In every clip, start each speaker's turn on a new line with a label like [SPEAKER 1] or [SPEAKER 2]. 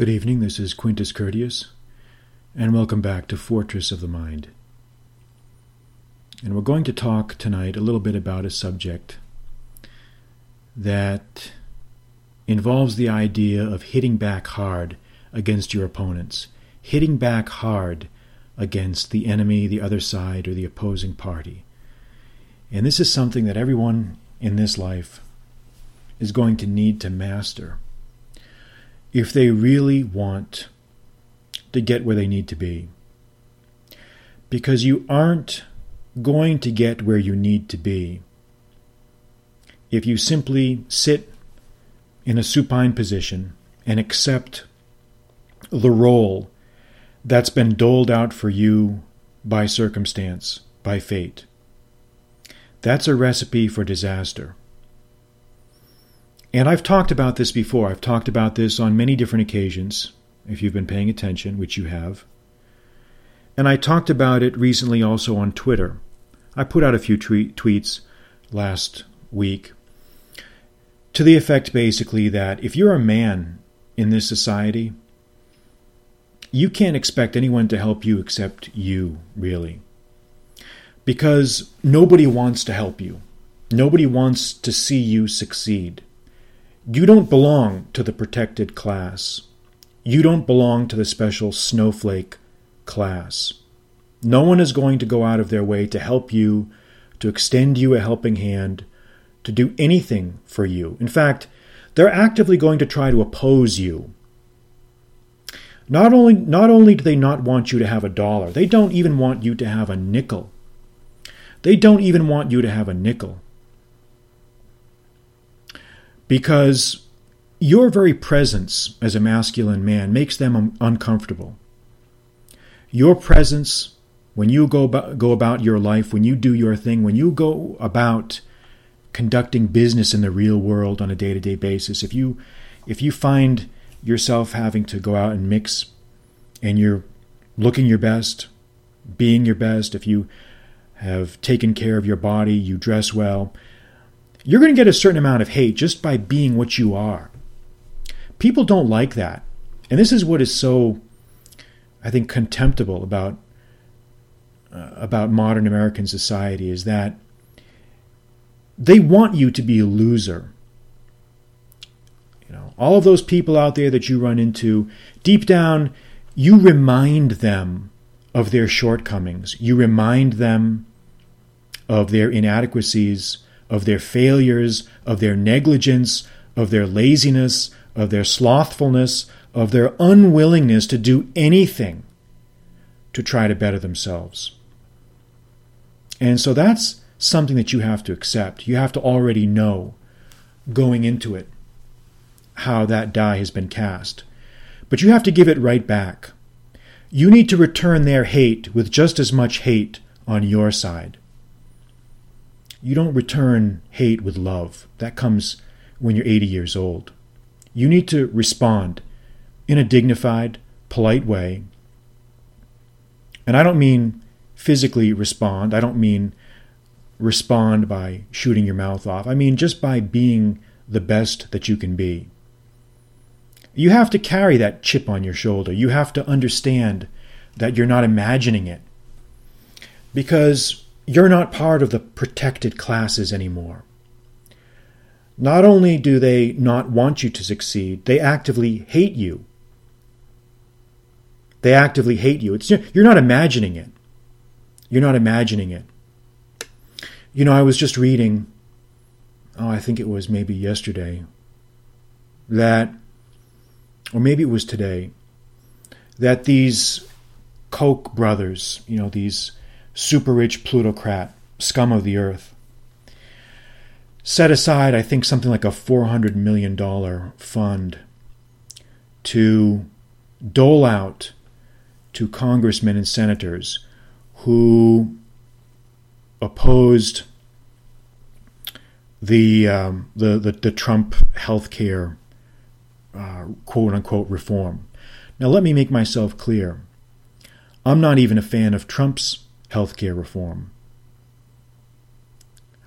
[SPEAKER 1] Good evening, this is Quintus Curtius, and welcome back to Fortress of the Mind. And we're going to talk tonight a little bit about a subject that involves the idea of hitting back hard against your opponents, hitting back hard against the enemy, the other side, or the opposing party. And this is something that everyone in this life is going to need to master if they really want to get where they need to be. Because you aren't going to get where you need to be if you simply sit in a supine position and accept the role that's been doled out for you by circumstance, by fate. That's a recipe for disaster. And I've talked about this before. I've talked about this on many different occasions, if you've been paying attention, which you have. And I talked about it recently also on Twitter. I put out a few tweet- tweets last week to the effect basically that if you're a man in this society, you can't expect anyone to help you except you, really. Because nobody wants to help you. Nobody wants to see you succeed. You don't belong to the protected class. You don't belong to the special snowflake class. No one is going to go out of their way to help you, to extend you a helping hand, to do anything for you. In fact, they're actively going to try to oppose you. Not only, not only do they not want you to have a dollar, they don't even want you to have a nickel. They don't even want you to have a nickel because your very presence as a masculine man makes them uncomfortable. Your presence, when you go about, go about your life, when you do your thing, when you go about conducting business in the real world on a day to day basis, if you if you find yourself having to go out and mix and you're looking your best, being your best, if you have taken care of your body, you dress well, you're going to get a certain amount of hate just by being what you are. People don't like that. And this is what is so, I think, contemptible about, uh, about modern American society is that they want you to be a loser. You know, all of those people out there that you run into, deep down, you remind them of their shortcomings. You remind them of their inadequacies of their failures, of their negligence, of their laziness, of their slothfulness, of their unwillingness to do anything to try to better themselves. And so that's something that you have to accept. You have to already know going into it how that die has been cast. But you have to give it right back. You need to return their hate with just as much hate on your side. You don't return hate with love. That comes when you're 80 years old. You need to respond in a dignified, polite way. And I don't mean physically respond. I don't mean respond by shooting your mouth off. I mean just by being the best that you can be. You have to carry that chip on your shoulder. You have to understand that you're not imagining it. Because you're not part of the protected classes anymore. Not only do they not want you to succeed, they actively hate you. They actively hate you. It's, you're not imagining it. You're not imagining it. You know, I was just reading, oh, I think it was maybe yesterday, that, or maybe it was today, that these Koch brothers, you know, these super rich plutocrat, scum of the earth, set aside, I think, something like a $400 million fund to dole out to congressmen and senators who opposed the um, the, the, the Trump healthcare uh, quote unquote reform. Now, let me make myself clear. I'm not even a fan of Trump's healthcare reform.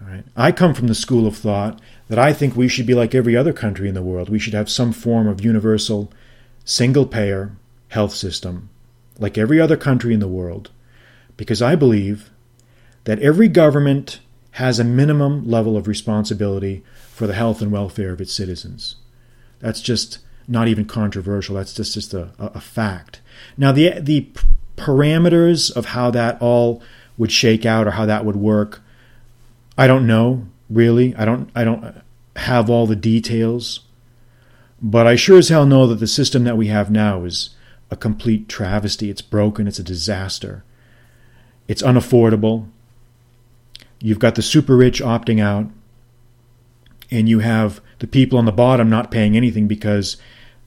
[SPEAKER 1] All right. I come from the school of thought that I think we should be like every other country in the world. We should have some form of universal single payer health system like every other country in the world because I believe that every government has a minimum level of responsibility for the health and welfare of its citizens. That's just not even controversial. That's just, just a, a fact. Now, the, the parameters of how that all would shake out or how that would work, I don't know really. I don't, I don't have all the details. But I sure as hell know that the system that we have now is a complete travesty. It's broken. It's a disaster. It's unaffordable. You've got the super rich opting out, and you have the people on the bottom not paying anything because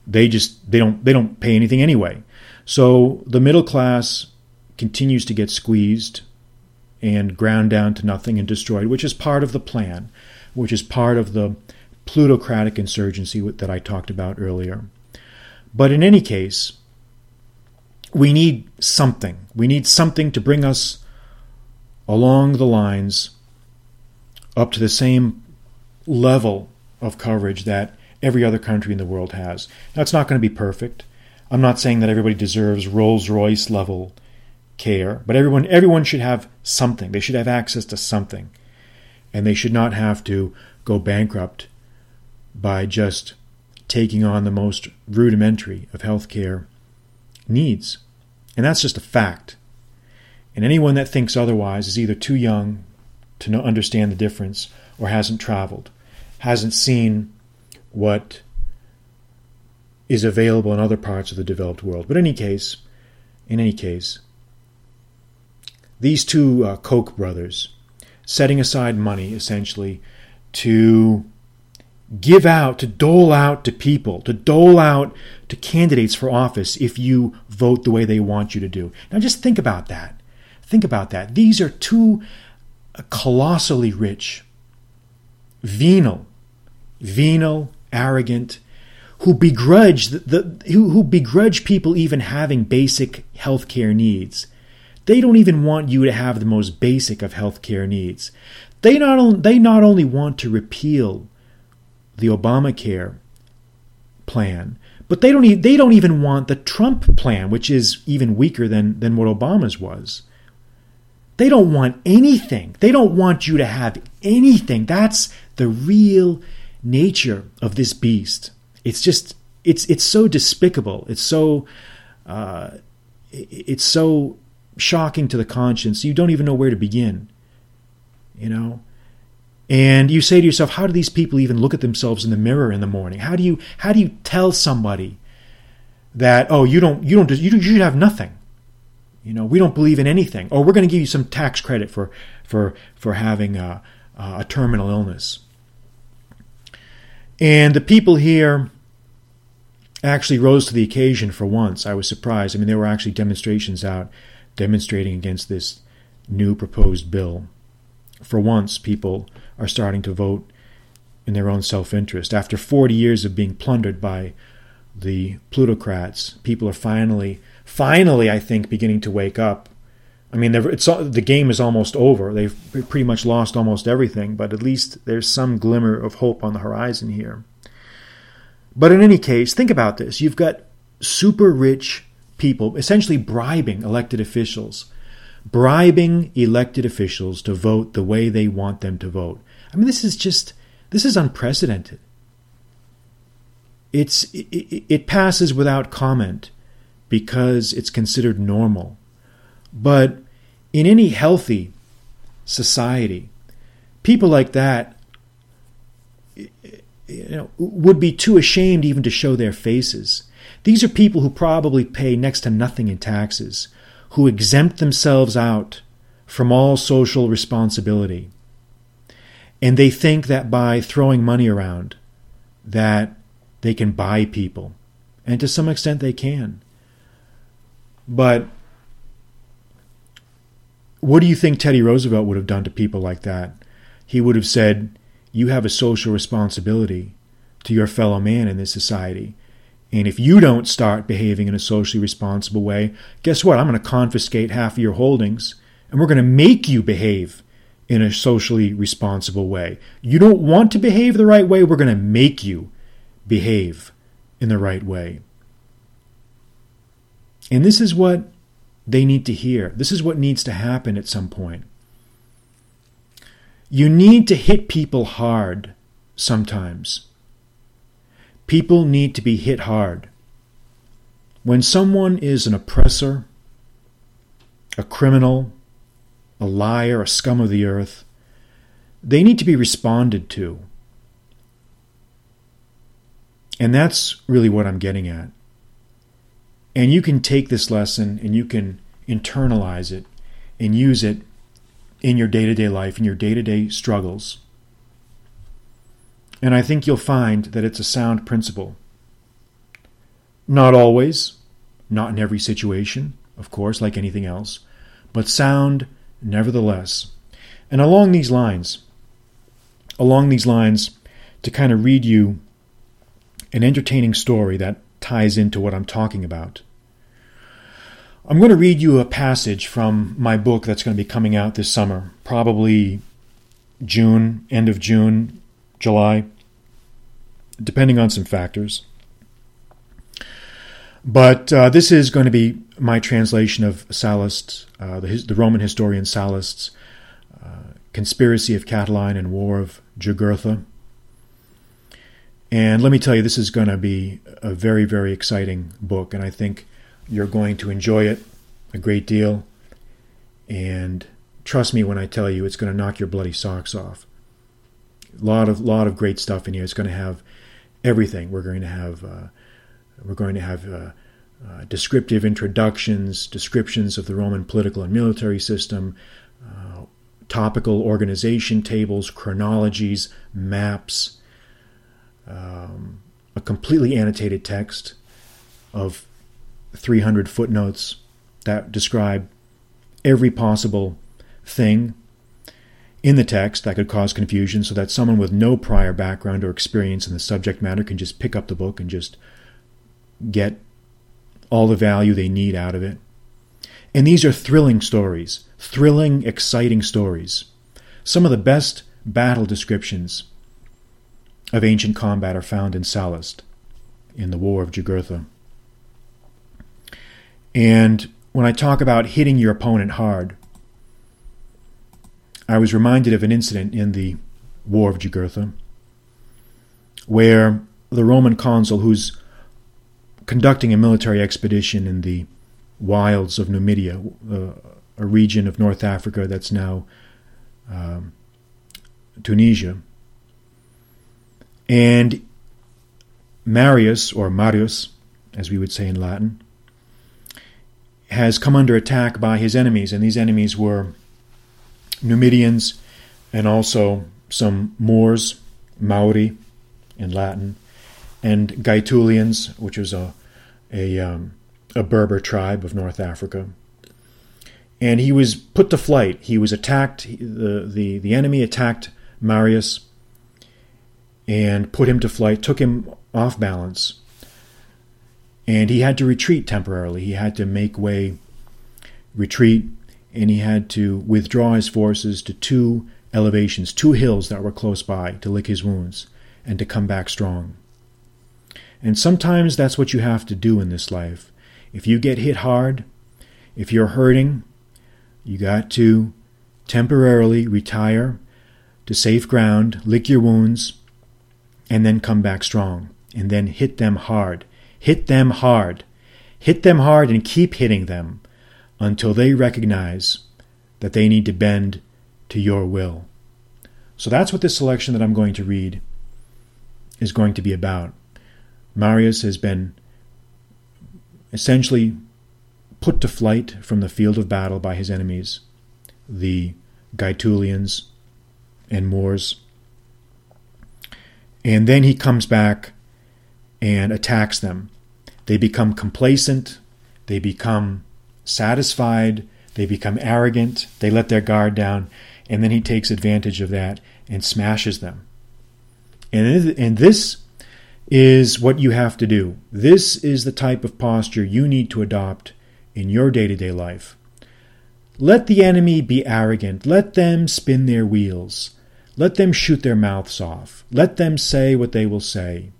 [SPEAKER 1] they just they don't they don't pay anything anyway. So the middle class continues to get squeezed and ground down to nothing and destroyed, which is part of the plan, which is part of the plutocratic insurgency that I talked about earlier. But in any case, we need something. We need something to bring us along the lines up to the same level of coverage that every other country in the world has. Now, it's not going to be perfect. I'm not saying that everybody deserves Rolls Royce level care, but everyone everyone should have something. They should have access to something, and they should not have to go bankrupt by just taking on the most rudimentary of healthcare needs. And that's just a fact. And anyone that thinks otherwise is either too young to understand the difference or hasn't traveled, hasn't seen what is available in other parts of the developed world. But in any case, in any case, these two uh, Koch brothers, setting aside money essentially to give out, to dole out to people, to dole out to candidates for office if you vote the way they want you to do. Now just think about that. Think about that. These are two colossally rich, venal, venal, arrogant, who begrudge the, the who, who begrudge people even having basic health care needs. They don't even want you to have the most basic of health care needs. They not, on, they not only want to repeal the Obamacare plan, but they don't e- they don't even want the Trump plan, which is even weaker than than what Obama's was. They don't want anything. They don't want you to have anything. That's the real nature of this beast. It's just it's it's so despicable. It's so uh, it's so shocking to the conscience. You don't even know where to begin. You know, and you say to yourself, how do these people even look at themselves in the mirror in the morning? How do you how do you tell somebody that oh you don't you don't you, you should have nothing? You know we don't believe in anything, or we're going to give you some tax credit for for for having a, a terminal illness. And the people here actually rose to the occasion for once. I was surprised. I mean, there were actually demonstrations out demonstrating against this new proposed bill. For once, people are starting to vote in their own self interest. After 40 years of being plundered by the plutocrats, people are finally, finally, I think, beginning to wake up. I mean, it's, the game is almost over. They've pretty much lost almost everything, but at least there's some glimmer of hope on the horizon here. But in any case, think about this. You've got super rich people essentially bribing elected officials, bribing elected officials to vote the way they want them to vote. I mean, this is just this is unprecedented. It's it, it passes without comment because it's considered normal. But in any healthy society, people like that you know, would be too ashamed even to show their faces. These are people who probably pay next to nothing in taxes, who exempt themselves out from all social responsibility. And they think that by throwing money around, that they can buy people. And to some extent they can. But what do you think Teddy Roosevelt would have done to people like that? He would have said, You have a social responsibility to your fellow man in this society. And if you don't start behaving in a socially responsible way, guess what? I'm going to confiscate half of your holdings and we're going to make you behave in a socially responsible way. You don't want to behave the right way, we're going to make you behave in the right way. And this is what they need to hear. This is what needs to happen at some point. You need to hit people hard sometimes. People need to be hit hard. When someone is an oppressor, a criminal, a liar, a scum of the earth, they need to be responded to. And that's really what I'm getting at. And you can take this lesson and you can internalize it and use it in your day to day life, in your day to day struggles. And I think you'll find that it's a sound principle. Not always, not in every situation, of course, like anything else, but sound nevertheless. And along these lines, along these lines, to kind of read you an entertaining story that ties into what I'm talking about. I'm going to read you a passage from my book that's going to be coming out this summer, probably June, end of June, July, depending on some factors. But uh, this is going to be my translation of Sallust, uh, the, the, Roman historian Sallust's uh, Conspiracy of Catiline and War of Jugurtha. And let me tell you, this is going to be a very, very exciting book, and I think you're going to enjoy it a great deal. And trust me when I tell you, it's going to knock your bloody socks off. A lot of lot of great stuff in here. It's going to have everything. We're going to have uh, we're going to have uh, uh, descriptive introductions, descriptions of the Roman political and military system, uh, topical organization tables, chronologies, maps, um, a completely annotated text of 300 footnotes that describe every possible thing in the text that could cause confusion so that someone with no prior background or experience in the subject matter can just pick up the book and just get all the value they need out of it. And these are thrilling stories, thrilling, exciting stories. Some of the best battle descriptions of ancient combat are found in Sallust, in the War of Jugurtha. And when I talk about hitting your opponent hard, I was reminded of an incident in the War of Jugurtha where the Roman consul, who's conducting a military expedition in the wilds of Numidia, uh, a region of North Africa that's now um, Tunisia, and Marius, or Marius, as we would say in Latin, has come under attack by his enemies, and these enemies were Numidians and also some Moors, Mauri in Latin, and Gaetulians, which was a a, um, a Berber tribe of North Africa. And he was put to flight. He was attacked. The, the, the enemy attacked Marius and put him to flight, took him off balance. And he had to retreat temporarily. He had to make way, retreat, and he had to withdraw his forces to two elevations, two hills that were close by to lick his wounds and to come back strong. And sometimes that's what you have to do in this life. If you get hit hard, if you're hurting, you got to temporarily retire to safe ground, lick your wounds, and then come back strong. And then hit them hard. Hit them hard. Hit them hard and keep hitting them until they recognize that they need to bend to your will. So that's what this selection that I'm going to read is going to be about. Marius has been essentially put to flight from the field of battle by his enemies, the Gaetulians and Moors. And then he comes back and attacks them. They become complacent, they become satisfied, they become arrogant, they let their guard down, and then he takes advantage of that and smashes them. And, and this is what you have to do. This is the type of posture you need to adopt in your day to day life. Let the enemy be arrogant. Let them spin their wheels. Let them shoot their mouths off. Let them say what they will say.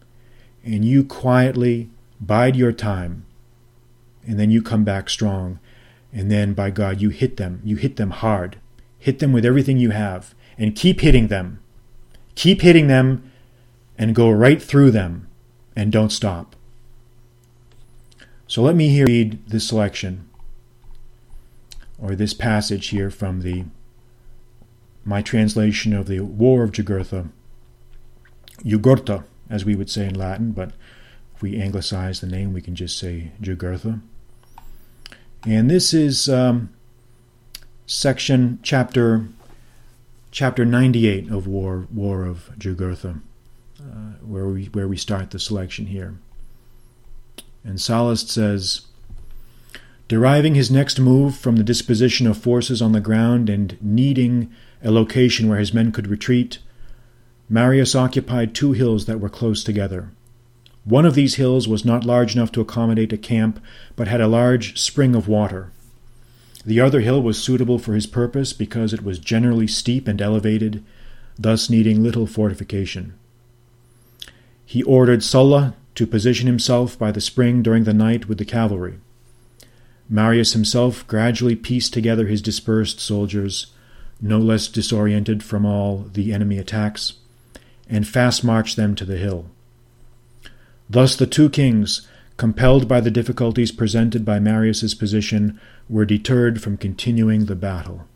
[SPEAKER 1] And you quietly bide your time and then you come back strong. And then, by God, you hit them. You hit them hard. Hit them with everything you have. And keep hitting them. Keep hitting them and go right through them. And don't stop. So let me here read this selection or this passage here from the my translation of the War of Jugurtha, Jugurtha, as we would say in Latin, but if we anglicize the name, we can just say Jugurtha. And this is um, section chapter chapter 98 of War War of Jugurtha, uh, where we where we start the selection here. And Sallust says, deriving his next move from the disposition of forces on the ground and needing a location where his men could retreat, Marius occupied two hills that were close together. One of these hills was not large enough to accommodate a camp, but had a large spring of water. The other hill was suitable for his purpose because it was generally steep and elevated, thus needing little fortification. He ordered Sulla to position himself by the spring during the night with the cavalry. Marius himself gradually pieced together his dispersed soldiers, no less disoriented from all the enemy attacks, and fast marched them to the hill. Thus the two kings, compelled by the difficulties presented by Marius's position, were deterred from continuing the battle.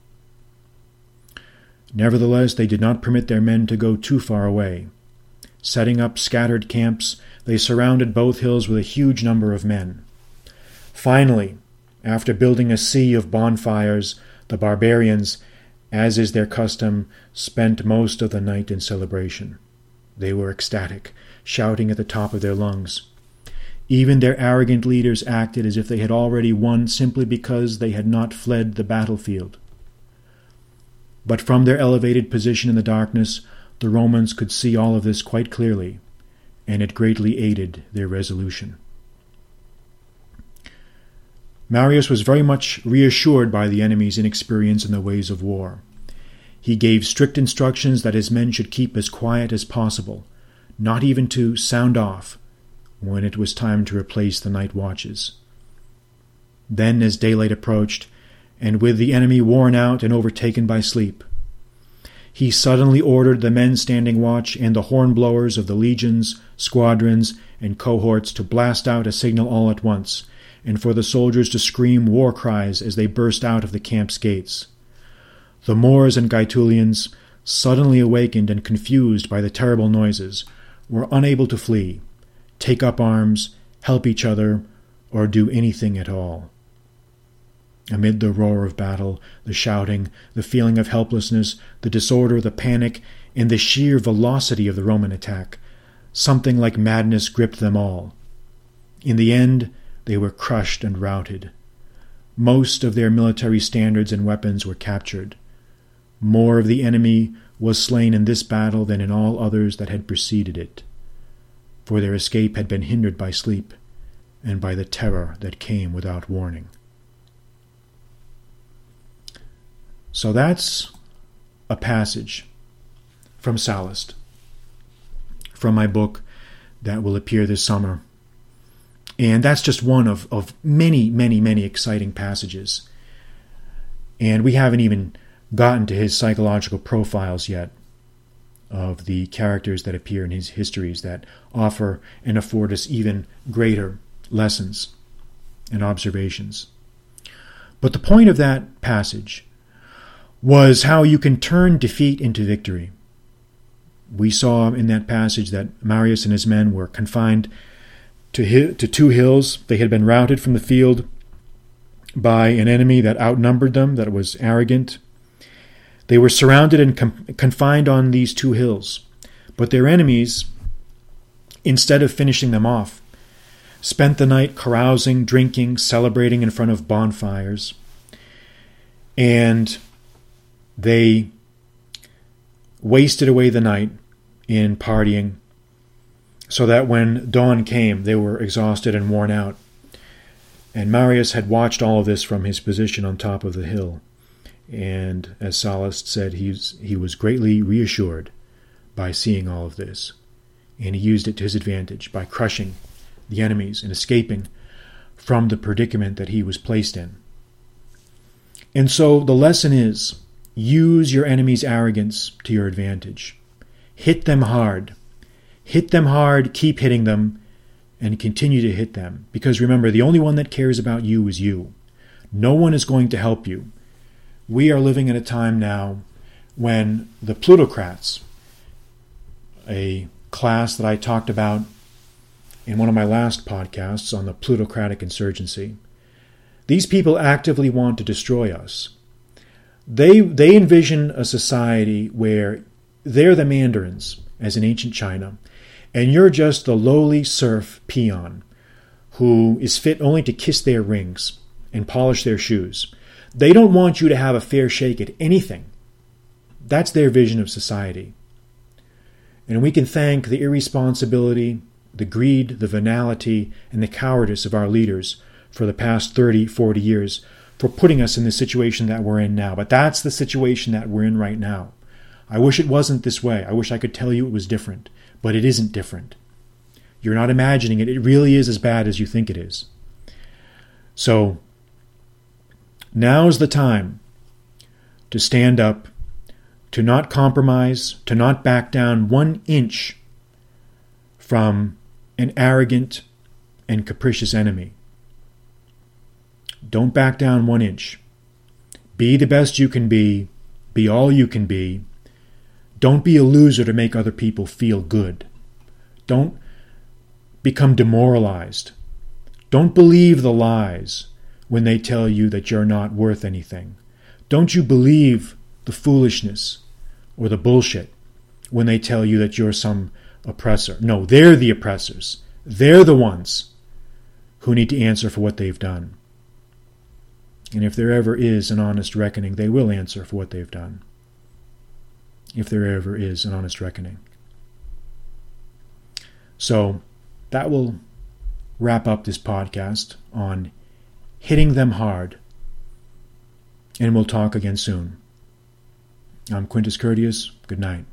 [SPEAKER 1] Nevertheless, they did not permit their men to go too far away. Setting up scattered camps, they surrounded both hills with a huge number of men. Finally, after building a sea of bonfires, the barbarians, as is their custom, spent most of the night in celebration. They were ecstatic, shouting at the top of their lungs. Even their arrogant leaders acted as if they had already won simply because they had not fled the battlefield. But from their elevated position in the darkness, the Romans could see all of this quite clearly, and it greatly aided their resolution. Marius was very much reassured by the enemy's inexperience in the ways of war. He gave strict instructions that his men should keep as quiet as possible, not even to sound off when it was time to replace the night watches. Then, as daylight approached, and with the enemy worn out and overtaken by sleep, he suddenly ordered the men standing watch and the hornblowers of the legions, squadrons, and cohorts to blast out a signal all at once, and for the soldiers to scream war cries as they burst out of the camp's gates. The Moors and Gaetulians, suddenly awakened and confused by the terrible noises, were unable to flee, take up arms, help each other, or do anything at all. Amid the roar of battle, the shouting, the feeling of helplessness, the disorder, the panic, and the sheer velocity of the Roman attack, something like madness gripped them all. In the end, they were crushed and routed. Most of their military standards and weapons were captured. More of the enemy was slain in this battle than in all others that had preceded it, for their escape had been hindered by sleep and by the terror that came without warning. So that's a passage from Sallust, from my book that will appear this summer and that's just one of, of many, many, many exciting passages. And we haven't even gotten to his psychological profiles yet of the characters that appear in his histories that offer and afford us even greater lessons and observations. But the point of that passage was how you can turn defeat into victory. We saw in that passage that Marius and his men were confined to, to two hills. They had been routed from the field by an enemy that outnumbered them, that was arrogant. They were surrounded and com- confined on these two hills. But their enemies, instead of finishing them off, spent the night carousing, drinking, celebrating in front of bonfires. And they wasted away the night in partying so that when dawn came, they were exhausted and worn out. And Marius had watched all of this from his position on top of the hill. And as Sallust said, he was, he was greatly reassured by seeing all of this. And he used it to his advantage by crushing the enemies and escaping from the predicament that he was placed in. And so the lesson is use your enemy's arrogance to your advantage. Hit them hard. Hit them hard, keep hitting them, and continue to hit them. Because remember, the only one that cares about you is you. No one is going to help you. We are living in a time now when the plutocrats, a class that I talked about in one of my last podcasts on the plutocratic insurgency, these people actively want to destroy us. They, they envision a society where they're the mandarins, as in ancient China, and you're just the lowly serf peon who is fit only to kiss their rings and polish their shoes. They don't want you to have a fair shake at anything. That's their vision of society. And we can thank the irresponsibility, the greed, the venality, and the cowardice of our leaders for the past 30, 40 years for putting us in the situation that we're in now. But that's the situation that we're in right now. I wish it wasn't this way. I wish I could tell you it was different, but it isn't different. You're not imagining it. It really is as bad as you think it is. So, now's the time to stand up, to not compromise, to not back down one inch from an arrogant and capricious enemy. Don't back down one inch. Be the best you can be. Be all you can be. Don't be a loser to make other people feel good. Don't become demoralized. Don't believe the lies when they tell you that you're not worth anything. Don't you believe the foolishness or the bullshit when they tell you that you're some oppressor. No, they're the oppressors. They're the ones who need to answer for what they've done. And if there ever is an honest reckoning, they will answer for what they've done. If there ever is an honest reckoning. So that will wrap up this podcast on hitting them hard. And we'll talk again soon. I'm Quintus Curtius. Good night.